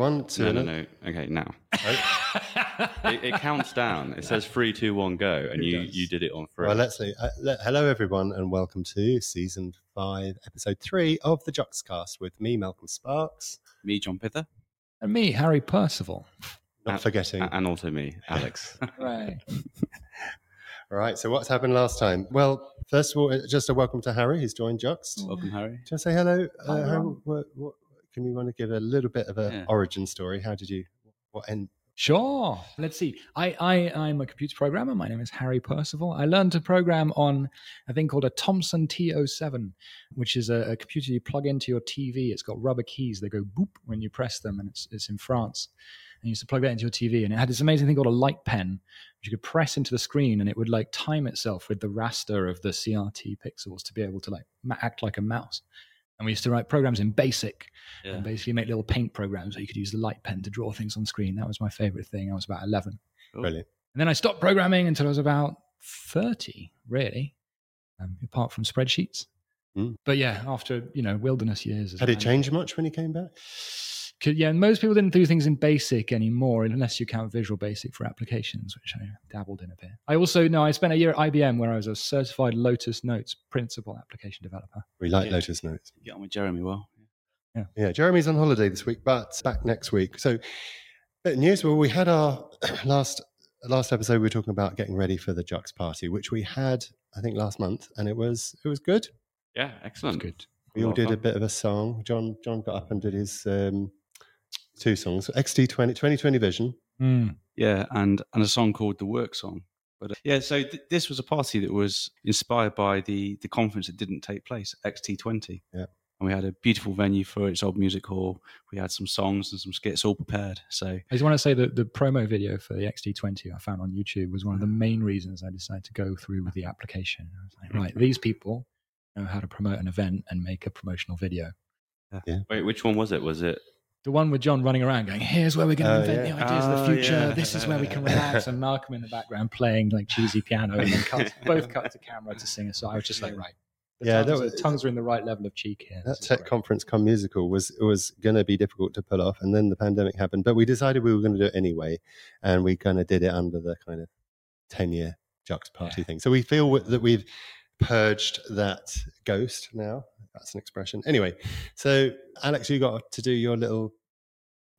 everyone. To No, no, no. Okay, now it, it counts down. It says three, two, one, go, and It you does. you did it on three. Well, let's see. Uh, le- hello, everyone, and welcome to season five, episode three of the Juxcast with me, Malcolm Sparks. me, John Pither, And me, Harry Percival. Not forgetting. and also me, Alex. Right. All right. So, what's happened last time? Well, first of all, uh, just a welcome to Harry, who's joined JUXT. Welcome, Harry. Just say hello. Uh, Hi, how, everyone. what, what, can you want to give a little bit of an Yeah. origin story? How did you? What end? Sure. Let's see. I, I, I'm a computer programmer. My name is Harry Percival. I learned to program on a thing called a Thomson TO7, which is a, a computer you plug into your TV. It's got rubber keys. They go boop when you press them, and it's, it's in France. And you used to plug that into your TV, and it had this amazing thing called a light pen, which you could press into the screen, and it would like time itself with the raster of the CRT pixels to be able to like act like a mouse. And we used to write programs in BASIC, Yeah. and basically make little paint programs where you could use the light pen to draw things on screen. That was my favorite thing. I was about 11. Cool. Brilliant. And then I stopped programming until I was about 30, really, um, apart from spreadsheets. Mm. But yeah, after, you know, wilderness years. Had a it changed much when he came back? Could- Yeah, and most people didn't do things in BASIC anymore, unless you count Visual Basic for applications, which I dabbled in a bit. I also, no, I spent a year at IBM where I was a certified Lotus Notes principal application developer. We like Yeah. Lotus Notes. Get on with Jeremy well. Yeah, yeah, Jeremy's on holiday this week, but back next week. So, bit of news. Well, we had our last last episode. We were talking about getting ready for the JUXT party, which we had, I think, last month, and it was it was good. Yeah, excellent. good. We all did a bit of a song. John John got up and did his um, two songs. XT 20, 2020 Vision. Mm. Yeah, and and a song called the Work Song. But uh, yeah, so th- this was a party that was inspired by the the conference that didn't take place, XT20. Yeah. And we had a beautiful venue for it. It's old music hall. We had some songs and some skits all prepared. So I just want to say that the promo video for the XT20 I found on YouTube was one of the main reasons I decided to go through with the application. I was like, right, these people know how to promote an event and make a promotional video. Yeah. wait, which one was it? Was it? The one with John running around going, here's where we're going to Oh, invent yeah. the ideas of the Oh, future. yeah. This is where we can relax. And Malcolm in the background playing like cheesy piano and then cut, both cut to camera to sing a song. I was just like, right. The Yeah, tongues, was- the tongues are in the right level of cheek here. That tech great. conference come musical was was going to be difficult to pull off, and then the pandemic happened. But we decided we were going to do it anyway, and we kind of did it under the kind of ten year Jux party Yeah. thing. So we feel that we've purged that ghost now. That's an expression. Anyway, so Alex, you got to do your little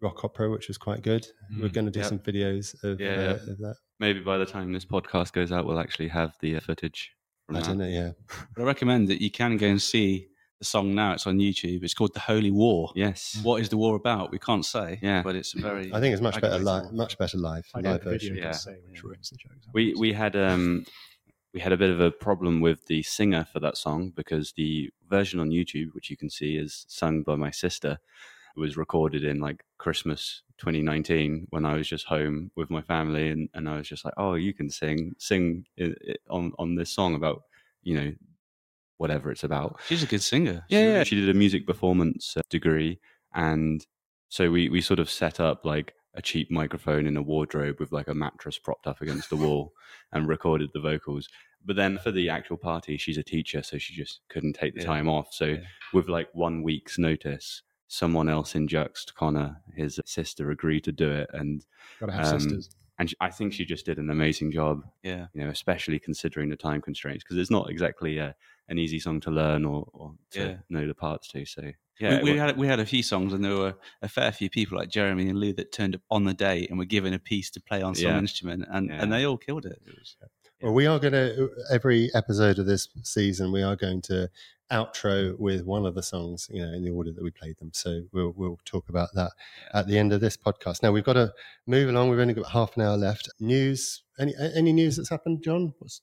rock opera, which was quite good. we're Mm, going to do yep. some videos of, Yeah, uh, yeah. of that. Maybe by the time this podcast goes out, we'll actually have the uh, footage. From I that. don't know. Yeah, But I recommend that you can go and see the song now. It's on YouTube. It's called The Holy War. Yes. What is the war about? We can't say. Yeah. But it's very. I think it's much better aggravating. live. Much better live. I live the video version. Yeah. say, which ruins the jokes. we we had um we had a bit of a problem with the singer for that song because the version on YouTube, which you can see is sung by my sister, was recorded in like Christmas 2019 when I was just home with my family, and, and I was just like, oh, you can sing sing i i on on this song about you know whatever it's about. She's a good singer. Yeah, yeah. She did a music performance uh, degree, and so we we sort of set up like a cheap microphone in a wardrobe with like a mattress propped up against the wall, and recorded the vocals. But then for the actual party, she's a teacher, so she just couldn't take the Yeah. time off. So Yeah. with like one week's notice, someone else in Juxt, Connor, his sister, agreed to do it, and Gotta have um, sisters. And she, I think she just did an amazing job Yeah. you know, especially considering the time constraints, because it's not exactly a, an easy song to learn or, or to Yeah. know the parts to. So yeah, we, we had we had a few songs, and there were a fair few people like Jeremy and Lou that turned up on the day and were given a piece to play on some Yeah. instrument, and, Yeah. and they all killed it. It was Well, we are going to every episode of this season. We are going to outro with one of the songs, you know, in the order that we played them. So we'll we'll talk about that at the end of this podcast. Now we've got to move along. We've only got half an hour left. News? Any any news that's happened, John? What's,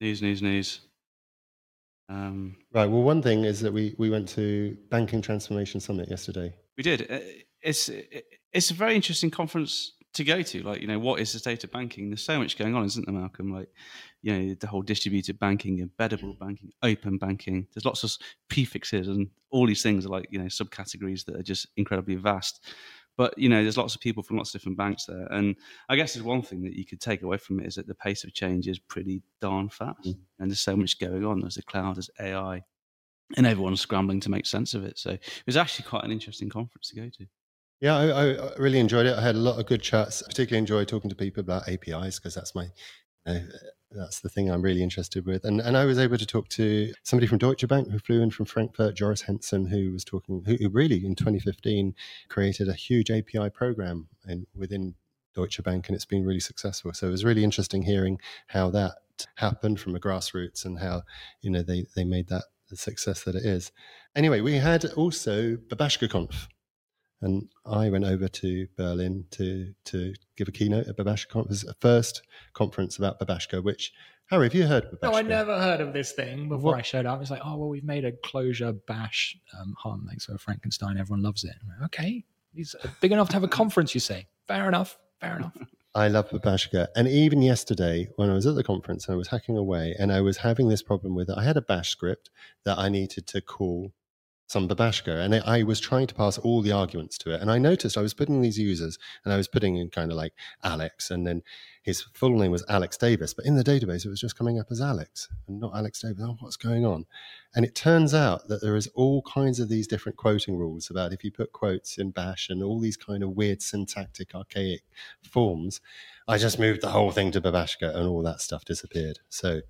news, news, news. Um, right. Well, one thing is that we we went to Banking Transformation Summit yesterday. we did. Uh, It's it's a very interesting conference to go to. Like, you know, what is the state of banking? There's so much going on, isn't there, Malcolm? Like, you know, the whole distributed banking, embeddable banking, open banking. There's lots of prefixes, and all these things are like, you know, subcategories that are just incredibly vast. But you know, there's lots of people from lots of different banks there, and I guess there's one thing that you could take away from it is that the pace of change is pretty darn fast, Mm. and there's so much going on. There's the cloud, there's AI, and everyone's scrambling to make sense of it. So it was actually quite an interesting conference to go to. Yeah, I, I really enjoyed it. I had a lot of good chats. I Particularly enjoyed talking to people about APIs because that's my, know, uh, that's the thing I'm really interested with. And and I was able to talk to somebody from Deutsche Bank who flew in from Frankfurt, Joris Hensen, who was talking, who, who really in 2015 created a huge API program in, within Deutsche Bank, and it's been really successful. So it was really interesting hearing how that happened from a grassroots and how you know they they made that the success that it is. Anyway, we had also Babashka BabashkaConf and I went over to Berlin to to give a keynote at Babashka. It was a first conference about Babashka, which Harry, have you heard of Babashka? No, I never heard of this thing before What- I showed up. It's like, oh well, we've made a Clojure bash um, hunt, like so Frankenstein. Everyone loves it. Like, okay, he's big enough to have a conference. You say, fair enough, fair enough. I love Babashka. And even yesterday, when I was at the conference and I was hacking away and I was having this problem with it, I had a bash script that I needed to call some Babashka. And I was trying to pass all the arguments to it. And I noticed I was putting these users and I was putting in kind of like Alex. And then his full name was Alex Davis. But in the database, it was just coming up as Alex and not Alex Davis. Oh, what's going on? And it turns out that there is all kinds of these different quoting rules about if you put quotes in bash and all these kind of weird syntactic, archaic forms. I just moved the whole thing to Babashka and all that stuff disappeared. So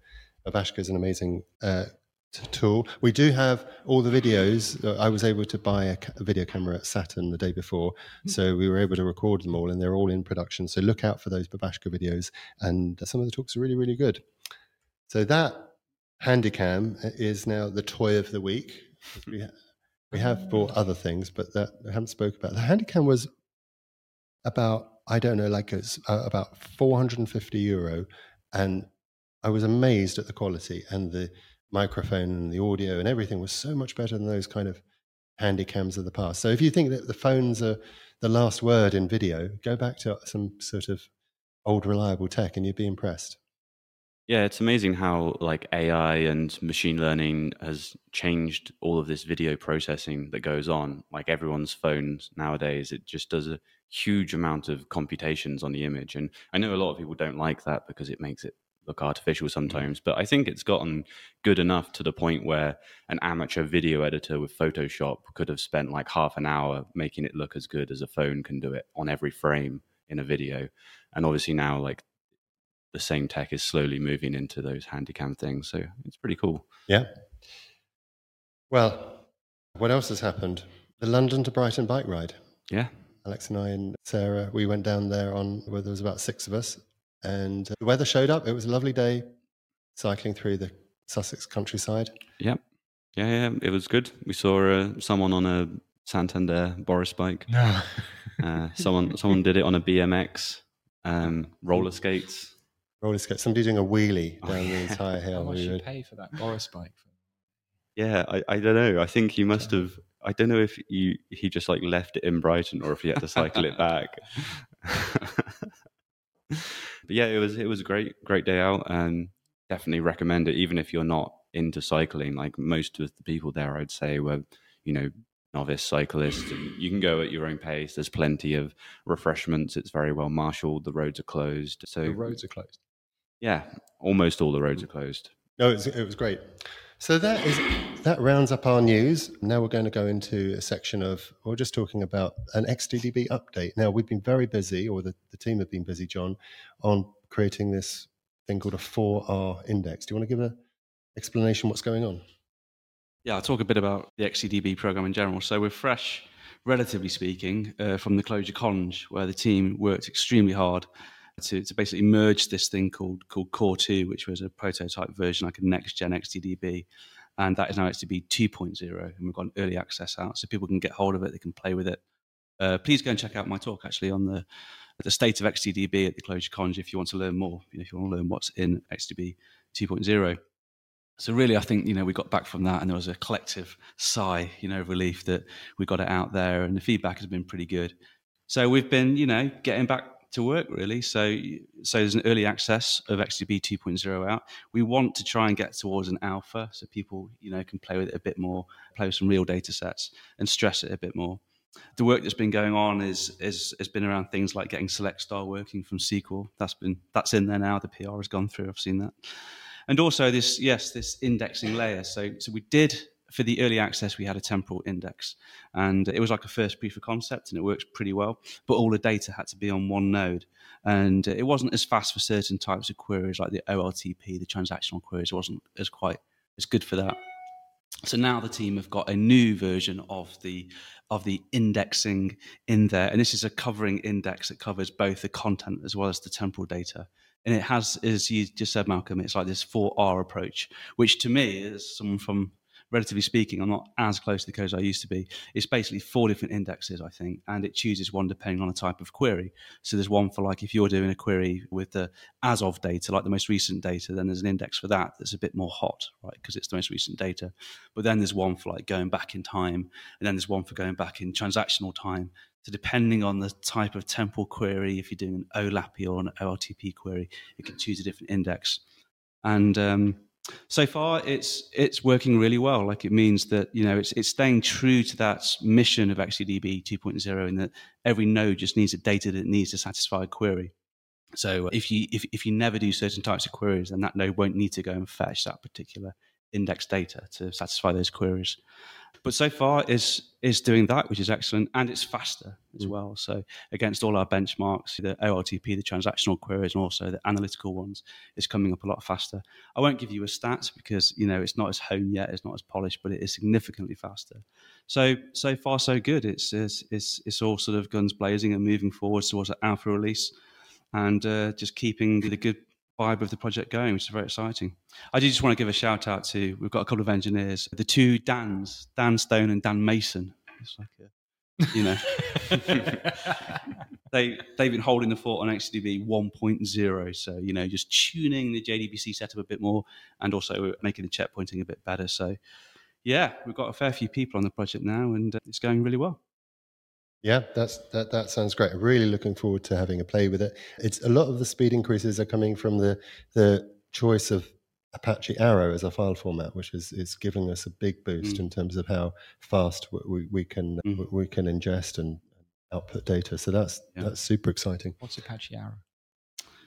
Babashka is an amazing uh, tool. We do have all the videos. I was able to buy a, a video camera at Saturn the day before, so we were able to record them all, and they're all in production. So look out for those Babashka videos, and some of the talks are really, really good. So that Handycam is now the toy of the week. We, we have bought other things, but that I haven't spoke about. The Handycam was about I don't know, like it's uh, about 450 euro, and I was amazed at the quality and the microphone and the audio and everything was so much better than those kind of handy cams of the past. So if you think that the phones are the last word in video, go back to some sort of old reliable tech and you'd be impressed. Yeah, it's amazing how like AI and machine learning has changed all of this video processing that goes on. Like everyone's phones nowadays, it just does a huge amount of computations on the image. And I know a lot of people don't like that because it makes it look artificial mm. sometimes, but I think it's gotten good enough to the point where an amateur video editor with Photoshop could have spent like half an hour making it look as good as a phone can do it on every frame in a video. And obviously now like the same tech is slowly moving into those handycam things. So it's pretty cool. Yeah. Well, what else has happened? The London to Brighton bike ride. Yeah. Alex and I and Sarah, we went down there on where there was about six of us, and uh, the weather showed up. It was a lovely day, cycling through the Sussex countryside. Yep. Yeah, yeah, it was good. We saw uh, someone on a Santander Boris bike. No. Uh, someone someone did it on a BMX, um, roller skates. Roller skate, somebody doing a wheelie Oh, down the yeah. entire How hill. much We you pay for that Boris bike? Yeah, I, I don't know. I think he must have. I don't know if you he just like left it in Brighton or if he had to cycle it back. but yeah, it was it was a great great day out and definitely recommend it even if you're not into cycling. Like most of the people there, I'd say were you know novice cyclists. And you can go at your own pace. There's plenty of refreshments. It's very well marshaled. The roads are closed. So The roads are closed. yeah, almost all the roads mm. are closed. No, it was, it was great. So that is that rounds up our news. Now we're going to go into a section of we're just talking about an XTDB update. Now we've been very busy, or the, the team have been busy, John, on creating this thing called a 4R index. Do you want to give a explanation what's going on? Yeah, I'll talk a bit about the XTDB program in general. So we're fresh, relatively speaking, uh, from the Clojure Conj, where the team worked extremely hard to, to basically merge this thing called called Core 2, which was a prototype version, like a next gen XTDB. And that is now XTDB 2.0. And we've got an early access out, so people can get hold of it, they can play with it. Uh, please go and check out my talk actually on the the state of XTDB at the Clojure Conj if you want to learn more, you know, if you want to learn what's in XTDB 2.0. So really, I think you know we got back from that, and there was a collective sigh, you know, relief that we got it out there, and the feedback has been pretty good. So we've been, you know, getting back to work really. So so there's an early access of XTDB 2.0 out. We want to try and get towards an alpha, so people, you know, can play with it a bit more, play with some real data sets, and stress it a bit more. The work that's been going on is is has been around things like getting select star working from SQL. That's been that's in there now. The PR has gone through. I've seen that and also this yes this indexing layer so so we did for the early access, we had a temporal index, and it was like a first proof of concept, and it works pretty well. But all the data had to be on one node, and it wasn't as fast for certain types of queries, like the OLTP, the transactional queries. Wasn't as quite as good for that. So now the team have got a new version of the of the indexing in there, and this is a covering index that covers both the content as well as the temporal data. And it has, as you just said, Malcolm, it's like this 4R approach, which to me, as someone from relatively speaking, I'm not as close to the code as I used to be. It's basically four different indexes, I think, and it chooses one depending on the type of query. So there's one for like if you're doing a query with the as of data, like the most recent data, then there's an index for that that's a bit more hot, right? Because it's the most recent data. But then there's one for like going back in time, and then there's one for going back in transactional time. So depending on the type of temporal query, if you're doing an OLAPI or an OLTP query, you can choose a different index. And um, so far it's it's working really well. Like it means that you know it's it's staying true to that mission of XTDB 2.0 in that every node just needs the data that it needs to satisfy a query. So uh, if you if, if you never do certain types of queries then that node won't need to go and fetch that particular index data to satisfy those queries but so far is is doing that, which is excellent, and it's faster as mm. well. So against all our benchmarks, the OLTP, the transactional queries, and also the analytical ones, is coming up a lot faster. I won't give you a stat because you know it's not as home yet, it's not as polished, but it is significantly faster. So so far so good. It's it's it's, it's all sort of guns blazing and moving forward towards an alpha release, and uh, just keeping the good vibe of the project going, which is very exciting. I do just want to give a shout out to we've got a couple of engineers, the two Dans, Dan Stone and Dan Mason. It's like a, you know, they they've been holding the fort on XTDB 1.0. So you know, just tuning the JDBC setup a bit more, and also making the checkpointing a bit better. So yeah, we've got a fair few people on the project now, and uh, it's going really well. Yeah, that's that. That sounds great. Really looking forward to having a play with it. It's a lot of the speed increases are coming from the the choice of Apache Arrow as a file format, which is is giving us a big boost mm. in terms of how fast we, we can mm. we can ingest and output data. So that's yeah. that's super exciting. What's Apache Arrow?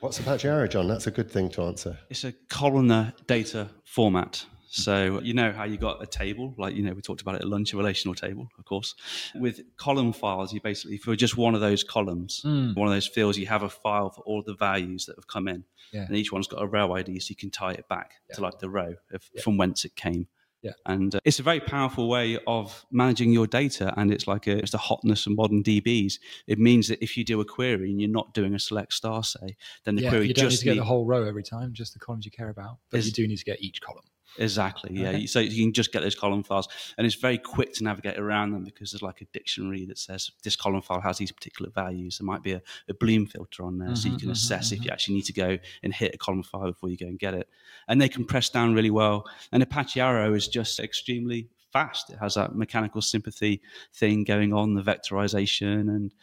What's Apache Arrow, John? That's a good thing to answer. It's a columnar data format. So you know how you got a table, like you know we talked about it at lunch, a relational table, of course. With column files, you basically for just one of those columns, mm. one of those fields, you have a file for all the values that have come in, yeah. and each one's got a row ID, so you can tie it back yeah. to like the row of, yeah. from whence it came. Yeah. And uh, it's a very powerful way of managing your data. And it's like a, it's the hotness of modern DBs. It means that if you do a query and you're not doing a select star, say, then the yeah, query you don't just need to get need, the whole row every time, just the columns you care about. But you do need to get each column. Exactly. Yeah. Okay. So you can just get those column files, and it's very quick to navigate around them because there's like a dictionary that says this column file has these particular values. There might be a, a Bloom filter on there, mm-hmm, so you mm-hmm, can mm-hmm, assess mm-hmm. if you actually need to go and hit a column file before you go and get it. And they compress down really well. And Apache Arrow is just extremely fast. It has that mechanical sympathy thing going on, the vectorization, and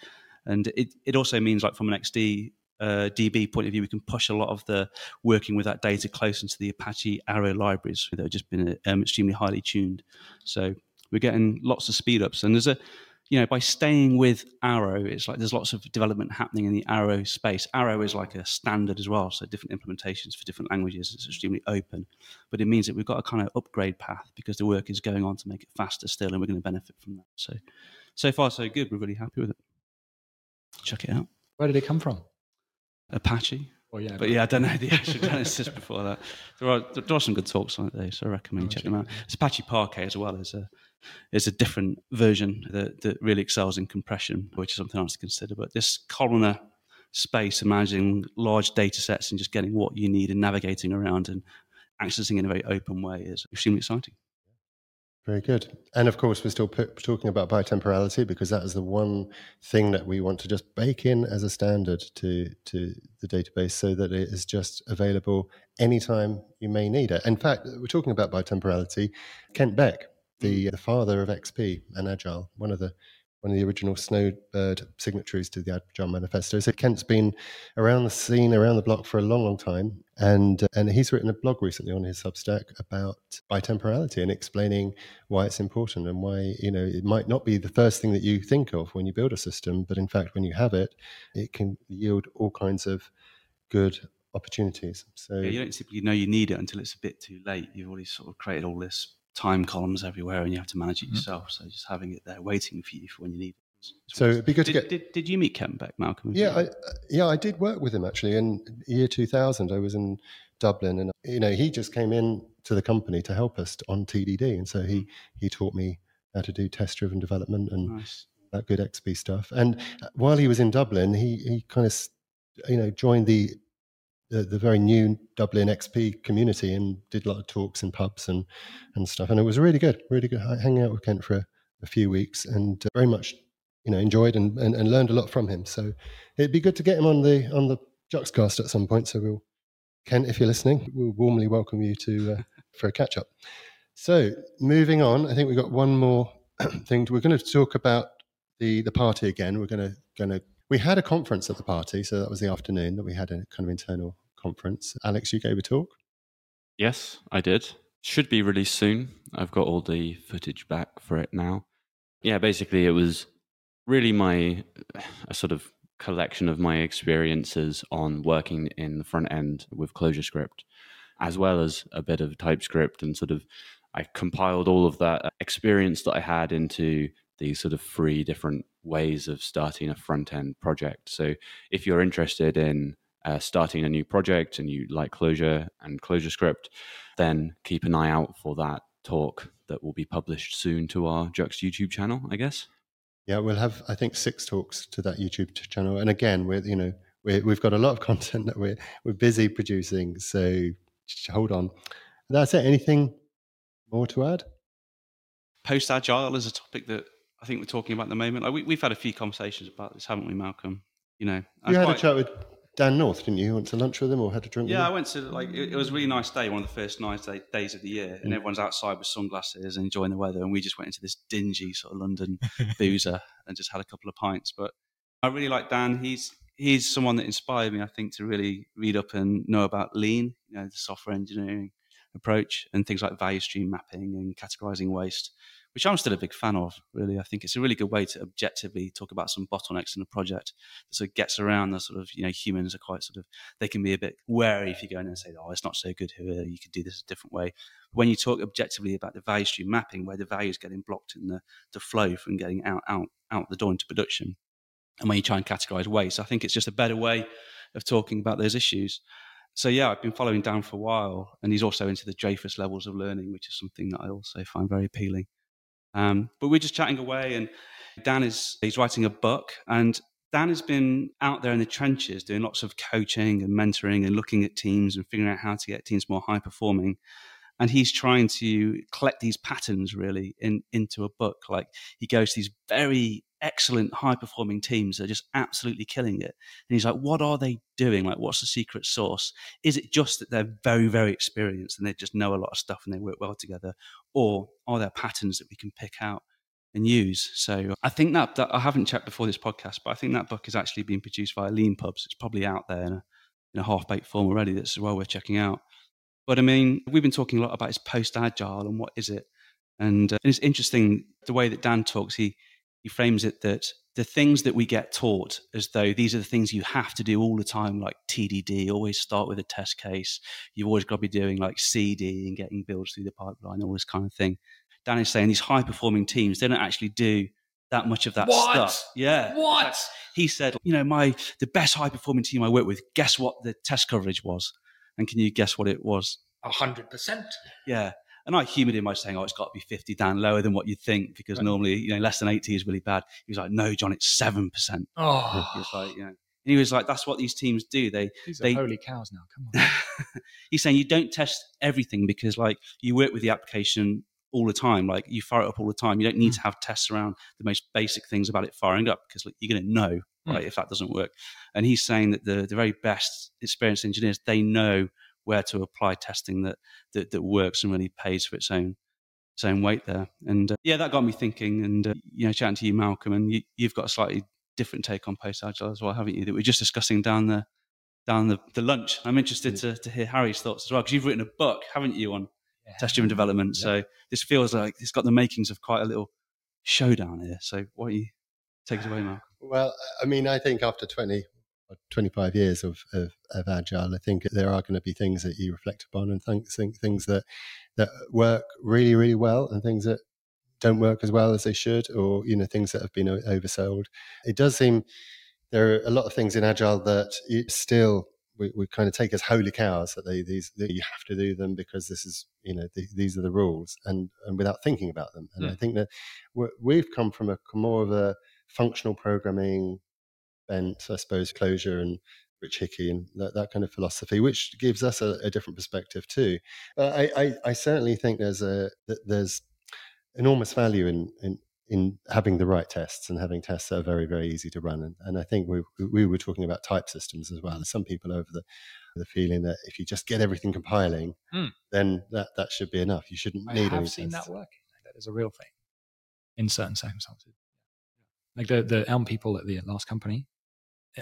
and it, it also means like from an XD uh, DB point of view, we can push a lot of the working with that data close into the Apache Arrow libraries that have just been um, extremely highly tuned. So we're getting lots of speed ups, and there's a you know, by staying with Arrow, it's like there's lots of development happening in the Arrow space. Arrow is like a standard as well, so different implementations for different languages. It's extremely open, but it means that we've got a kind of upgrade path because the work is going on to make it faster still, and we're going to benefit from that. So, so far so good. We're really happy with it. Check it out. Where did it come from? Apache. Oh, yeah, but yeah, I don't know the actual genesis before that. There are there are some good talks on it though, so I recommend oh, you oh, check them out. It's Apache Parquet as well as a is a different version that, that really excels in compression, which is something else to consider. But this columnar space, managing large data sets and just getting what you need and navigating around and accessing in a very open way is extremely exciting. Very good. And of course, we're still p- talking about bitemporality because that is the one thing that we want to just bake in as a standard to, to the database so that it is just available anytime you may need it. In fact, we're talking about bitemporality. Kent Beck, the, the father of XP and Agile, one of the one of the original Snowbird signatories to the Agile Manifesto. So Kent's been around the scene, around the block for a long, long time, and and he's written a blog recently on his Substack about bitemporality and explaining why it's important and why you know it might not be the first thing that you think of when you build a system, but in fact when you have it, it can yield all kinds of good opportunities. So yeah, you don't simply know you need it until it's a bit too late. You've already sort of created all this time columns everywhere, and you have to manage it Mhm. yourself. So just having it there waiting for you for when you need it. So it'd be good to did, get. did, did you meet Kent Beck, Malcolm? Yeah. I, uh, yeah, I did work with him actually in year 2000. I was in Dublin, and you know, he just came in to the company to help us on TDD, and so he he taught me how to do test-driven development and nice. that good XP stuff. And while he was in Dublin, he he kind of you know joined the the, the very new Dublin XP community and did a lot of talks in pubs and and stuff. And it was really good, really good hanging out with Kent for a, a few weeks, and uh, very much you know enjoyed and, and and learned a lot from him. So it'd be good to get him on the on the Juxcast at some point. So we'll Kent, if you're listening, we'll warmly welcome you to uh, for a catch up. So moving on, I think we've got one more thing. We're going to talk about the the party again. We're going to going to we had a conference at the party, so that was the afternoon that we had a kind of internal conference. Alex, you gave a talk. Yes, I did. Should be released soon. I've got all the footage back for it now. Yeah, basically, it was really my a sort of collection of my experiences on working in the front end with ClojureScript, as well as a bit of TypeScript, and sort of I compiled all of that experience that I had into these sort of three different ways of starting a front end project. So, if you're interested in uh, starting a new project and you like Clojure and ClojureScript, then keep an eye out for that talk that will be published soon to our JUXT YouTube channel, I guess. Yeah, we'll have I think six talks to that YouTube channel, and again, we're you know we we've got a lot of content that we're we're busy producing. So sh- hold on. That's it. Anything more to add? Post agile is a topic that I think we're talking about at the moment. Like we, we've had a few conversations about this, haven't we, Malcolm? You know, You had quite- a chat with Dan North, didn't you? You went to lunch with him or had a drink Yeah, I went to like it, it was a really nice day, one of the first nice day, days of the year, and Mm. everyone's outside with sunglasses and enjoying the weather, and we just went into this dingy sort of London boozer and just had a couple of pints. But I really like Dan. He's he's someone that inspired me, I think, to really read up and know about lean, you know, the software engineering approach and things like value stream mapping and categorizing waste, which I'm still a big fan of. Really, I think it's a really good way to objectively talk about some bottlenecks in a project. that sort of gets around the sort of you know humans are quite sort of they can be a bit wary if you go in and say, oh, it's not so good here, you could do this a different way. When you talk objectively about the value stream mapping, where the value is getting blocked in the, the flow from getting out, out, out the door into production, and when you try and categorize waste, I think it's just a better way of talking about those issues. So yeah, I've been following Dan for a while, and he's also into the Dreyfus levels of learning, which is something that I also find very appealing. Um, but we're just chatting away, and Dan is he's writing a book, and Dan has been out there in the trenches doing lots of coaching and mentoring and looking at teams and figuring out how to get teams more high performing. And he's trying to collect these patterns really in, into a book. Like he goes to these very excellent high performing teams that are just absolutely killing it. And he's like, what are they doing? Like, what's the secret sauce? Is it just that they're very, very experienced and they just know a lot of stuff and they work well together? Or are there patterns that we can pick out? and use. So I think that, that I haven't checked before this podcast, but I think that book is actually being produced via Lean Pubs. It's probably out there in a, in a half baked form already. That's well worth checking out. But I mean, we've been talking a lot about his post agile and what is it, and, uh, and it's interesting the way that Dan talks. He he frames it that the things that we get taught as though these are the things you have to do all the time, like TDD, always start with a test case. You've always got to be doing like CD and getting builds through the pipeline, all this kind of thing. Dan is saying these high performing teams, they don't actually do that much of that What? stuff. Yeah. What? He said, you know, my the best high performing team I work with, guess what the test coverage was? And can you guess what it was? A hundred percent. Yeah. And I humoured him by saying, oh, it's got to be 50 down lower than what you'd think because Right. normally, you know, less than 80 is really bad. He was like, no, John, it's 7%. He Oh, was like, you know, and he was like, that's what these teams do. They these are they- holy cows now. Come on. he's saying you don't test everything because like you work with the application all the time like you fire it up all the time you don't need to have tests around the most basic things about it firing up because like, you're going to know Mm. right if that doesn't work and he's saying that the, the very best experienced engineers they know where to apply testing that that, that works and really pays for its own its own weight there and uh, yeah that got me thinking and uh, you know chatting to you malcolm and you, you've got a slightly different take on post agile as well haven't you that we're just discussing down the down the, the lunch. I'm interested to, to hear Harry's thoughts as well because you've written a book, haven't you, on Yeah. test driven development? Yeah. So this feels like it's got the makings of quite a little showdown here. So why don't you take it away, Malcolm? Well, I mean, I think after 20 25 years of, of, of agile, I think there are going to be things that you reflect upon and think, think things that that work really, really well and things that don't work as well as they should, or you know things that have been oversold. It does seem there are a lot of things in agile that still we, we kind of take as holy cows that they these that you have to do them because this is you know the, these are the rules and and without thinking about them. And mm. I think that we've come from a more of a functional programming bent, I suppose, Clojure and Rich Hickey and that, that kind of philosophy, which gives us a, a different perspective too. But I, I, I, certainly think there's a there's enormous value in, in in having the right tests and having tests that are very very easy to run. And, and I think we we were talking about type systems as well. There's some people over the the feeling that if you just get everything compiling, mm. then that that should be enough. You shouldn't I need. I have seen tests. that working. That is a real thing in certain circumstances. Like the the Elm people at the last company,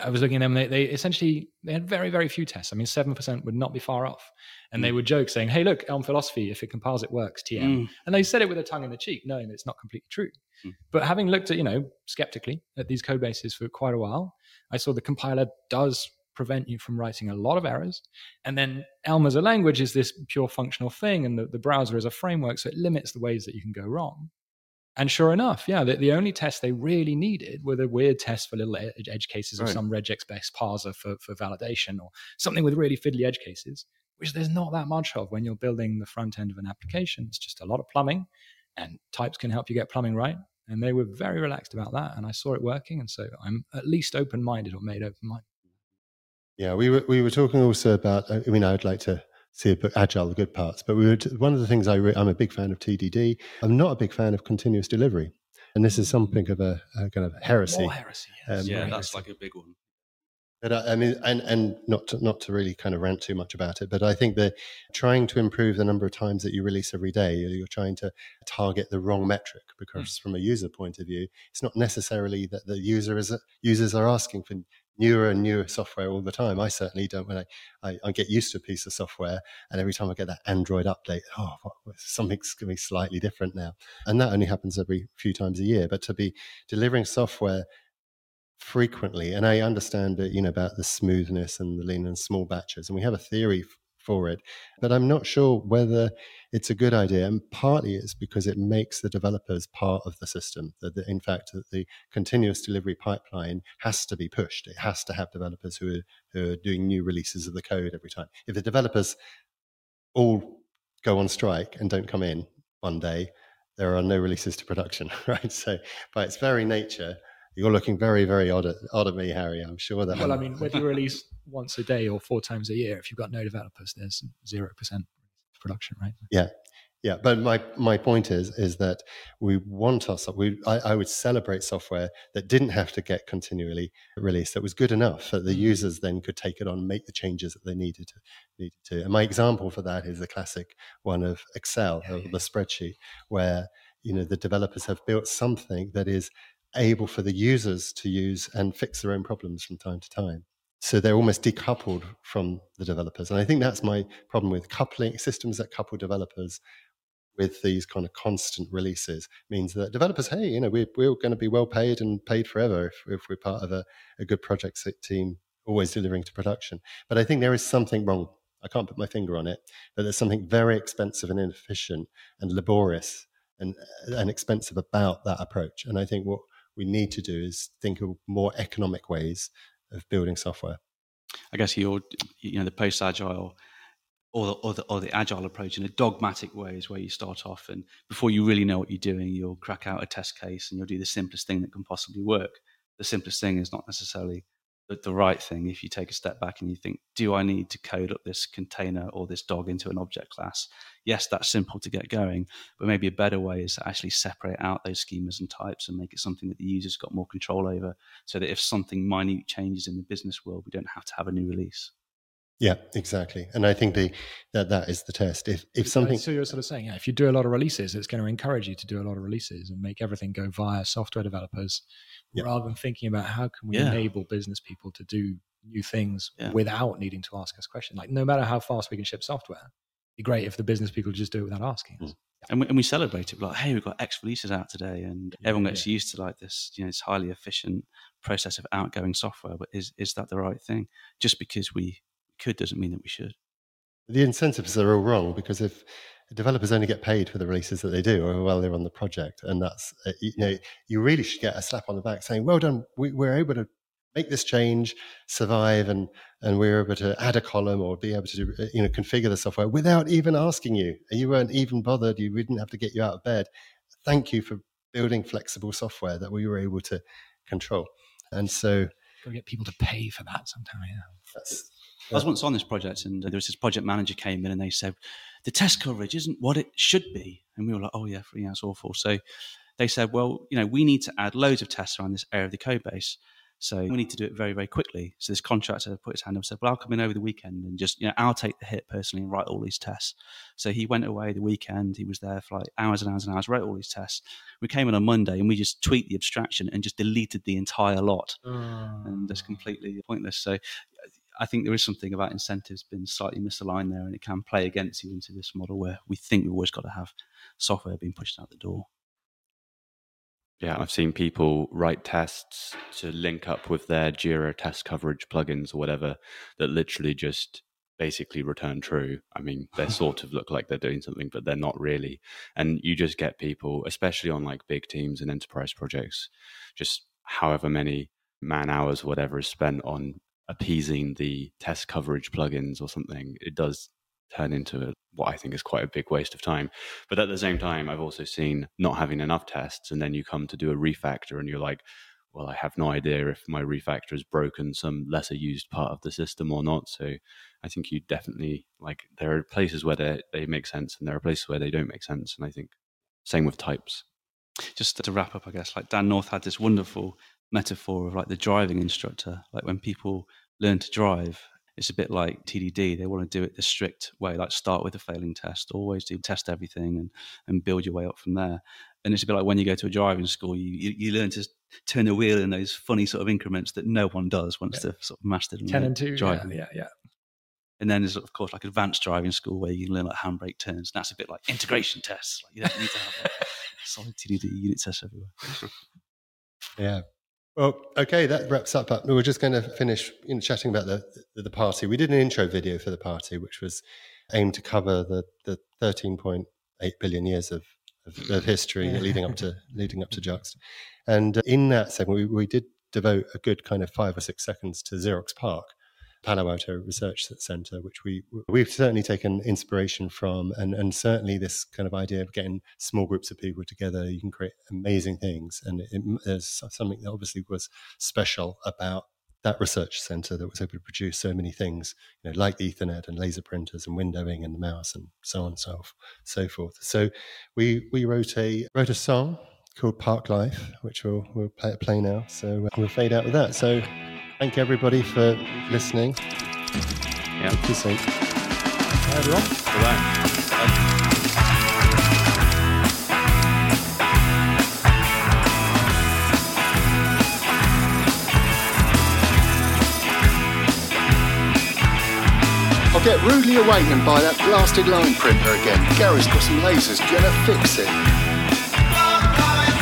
I was looking at them. They, they essentially they had very very few tests. I mean, seven percent would not be far off. And mm. they would joke saying, "Hey, look, Elm philosophy. If it compiles, it works." TM. Mm. And they said it with a tongue in the cheek, knowing that it's not completely true. Mm. But having looked at you know skeptically at these code bases for quite a while, I saw the compiler does prevent you from writing a lot of errors. And then Elm as a language is this pure functional thing, and the, the browser is a framework, so it limits the ways that you can go wrong. And sure enough, yeah, the, the only tests they really needed were the weird tests for little edge, cases right. of some regex based parser for, for validation or something with really fiddly edge cases, which there's not that much of when you're building the front end of an application. It's just a lot of plumbing, and types can help you get plumbing right. And they were very relaxed about that. And I saw it working. And so I'm at least open minded or made open minded. Yeah, we were, we were talking also about, uh, I mean, I'd like to see agile the good parts. But we were t- one of the things I re- I'm a big fan of TDD. I'm not a big fan of continuous delivery, and this is something of a, a kind of heresy. More heresy, yes. um, yeah, that's like a big one. But I, I mean, and and not to, not to really kind of rant too much about it, but I think that trying to improve the number of times that you release every day, you're trying to target the wrong metric because, mm. from a user point of view, it's not necessarily that the user is users are asking for newer and newer software all the time. I certainly don't. When I, I, I, get used to a piece of software, and every time I get that Android update, oh, something's going to be slightly different now. And that only happens every few times a year. But to be delivering software frequently, and I understand that you know about the smoothness and the lean and small batches, and we have a theory for it. But I'm not sure whether it's a good idea. And partly it's because it makes the developers part of the system. That, in fact, that the continuous delivery pipeline has to be pushed. It has to have developers who are, who are doing new releases of the code every time. If the developers all go on strike and don't come in one day, there are no releases to production, right? So by its very nature, you're looking very, very odd at, odd at me, Harry. I'm sure that. Well, I mean, whether you release once a day or four times a year, if you've got no developers, there's zero percent production, right? Yeah, yeah. But my my point is is that we want our we I, I, would celebrate software that didn't have to get continually released. That was good enough that the mm. users then could take it on, make the changes that they needed to needed to. And my example for that is the classic one of Excel, yeah, yeah. the spreadsheet, where you know the developers have built something that is able for the users to use and fix their own problems from time to time. So they're almost decoupled from the developers. And I think that's my problem with coupling systems that couple developers with these kind of constant releases means that developers, hey, you know, we're, we're going to be well paid and paid forever if, if we're part of a, a good project team always delivering to production. But I think there is something wrong. I can't put my finger on it, but there's something very expensive and inefficient and laborious and, and expensive about that approach. And I think what we need to do is think of more economic ways of building software. I guess you're, you know, the post agile or the, or the, or the agile approach in a dogmatic way is where you start off, and before you really know what you're doing, you'll crack out a test case and you'll do the simplest thing that can possibly work. The simplest thing is not necessarily the, the right thing if you take a step back and you think, do I need to code up this container or this dog into an object class? Yes, that's simple to get going, but maybe a better way is to actually separate out those schemas and types and make it something that the user's got more control over so that if something minute changes in the business world, we don't have to have a new release. Yeah, exactly. And I think the that that is the test. If if uh, something So you're sort of saying, yeah, if you do a lot of releases, it's going to encourage you to do a lot of releases and make everything go via software developers yeah. rather than thinking about how can we yeah. enable business people to do new things yeah. without needing to ask us questions. Like no matter how fast we can ship software, it'd be great if the business people just do it without asking us. Mm. and we, and we celebrate it. Like, hey, we've got X releases out today, and everyone gets used to like this. You know, it's highly efficient process of outgoing software. But is is that the right thing? Just because we could doesn't mean that we should. The incentives are all wrong because if developers only get paid for the releases that they do or while they're on the project, and that's uh, you know you really should get a slap on the back saying, "Well done, we, we're able to." Make this change, survive, and and we're able to add a column or be able to uh, you know configure the software without even asking you. You weren't even bothered. You we didn't have to get you out of bed. Thank you for building flexible software that we were able to control. And so Got to get people to pay for that sometime. Yeah. that's I was once on this project, and uh, there was this project manager came in, and they said the test coverage isn't what it should be, and we were like, "Oh yeah, yeah, it's awful." So they said, "Well, you know, we need to add loads of tests around this area of the code base." So we need to do it very, very quickly. So this contractor put his hand up and said, Well, I'll come in over the weekend and just, you know, I'll take the hit personally and write all these tests. So he went away the weekend. He was there for like hours and hours and hours, wrote all these tests. We came in on Monday and we just tweaked the abstraction and just deleted the entire lot. Mm. And that's completely pointless. So I think there is something about incentives being slightly misaligned there and it can play against you into this model where we think we've always got to have software being pushed out the door. Yeah, I've seen people write tests to link up with their Jira test coverage plugins or whatever that literally just basically return true. I mean, they sort of look like they're doing something, but they're not really. And you just get people, especially on like big teams and enterprise projects, just however many man hours, whatever is spent on appeasing the test coverage plugins or something. It does turn into what I think is quite a big waste of time. But at the same time, I've also seen not having enough tests, and then you come to do a refactor, and you're like, well, I have no idea if my refactor has broken some lesser used part of the system or not. So I think you definitely like there are places where they they make sense, and there are places where they don't make sense. And I think same with types. Just to wrap up, I guess, like Dan North had this wonderful metaphor of like the driving instructor. Like when people learn to drive, it's a bit like TDD. They want to do it the strict way, like start with a failing test, always do test everything and, and build your way up from there. And it's a bit like when you go to a driving school, you, you, you learn to turn the wheel in those funny sort of increments that no one does once Yeah. they've sort of mastered and 10 and 2. Driving. yeah, yeah. And then there's of course like advanced driving school where you can learn like handbrake turns. That's a bit like integration tests. Like you don't need to have like, solid TDD unit tests everywhere. Yeah. Well, okay, that wraps up. up. We were just going to finish you know, chatting about the, the the party. We did an intro video for the party, which was aimed to cover the the thirteen point eight billion years of, of, of history leading up to leading up to Juxt. And uh, in that segment, we, we did devote a good kind of five or six seconds to Xerox PARC, Palo Alto Research Center, which we we've certainly taken inspiration from, and and certainly this kind of idea of getting small groups of people together, you can create amazing things. And it, there's something that obviously was special about that research center that was able to produce so many things, you know, like the Ethernet and laser printers and windowing and the mouse and so on and so so forth. So we we wrote a wrote a song called Park Life, which we'll we'll play, play now. So uh, we'll fade out with that. So thank everybody for listening. Yeah. Talk to you soon. Bye, everyone. Bye-bye. I'll get rudely awakened by that blasted line printer again. Gary's got some lasers, gonna fix it.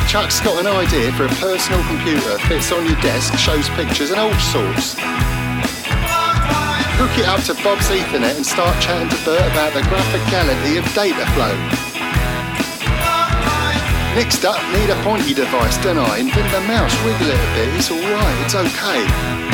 Chuck's got an idea for a personal computer, fits on your desk, shows pictures and all sorts. Hook it up to Bob's Ethernet and start chatting to Bert about the graphicality of data flow. Next up, need a pointy device, don't I? Invent the mouse, wiggle it a bit, it's alright, it's okay.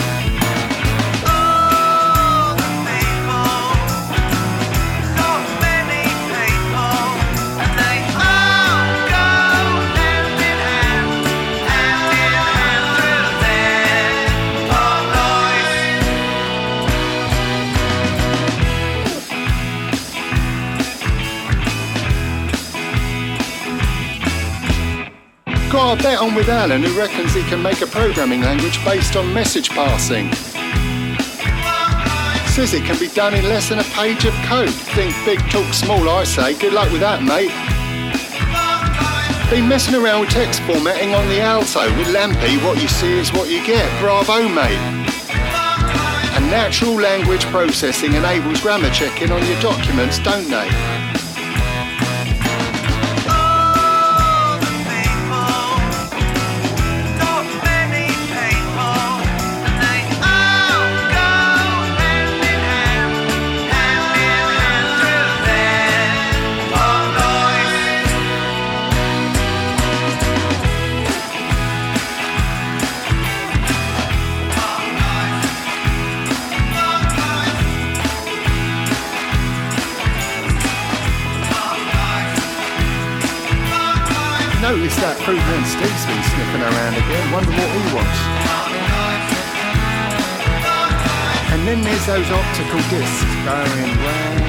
A bet on with Alan who reckons he can make a programming language based on message passing. Says it can be done in less than a page of code. Think big, talk small, I say. Good luck with that, mate. Been messing around with text formatting on the Alto with Lampy. What you see is what you get. Bravo, mate. And Natural language processing enables grammar checking on your documents, don't they? And then there's those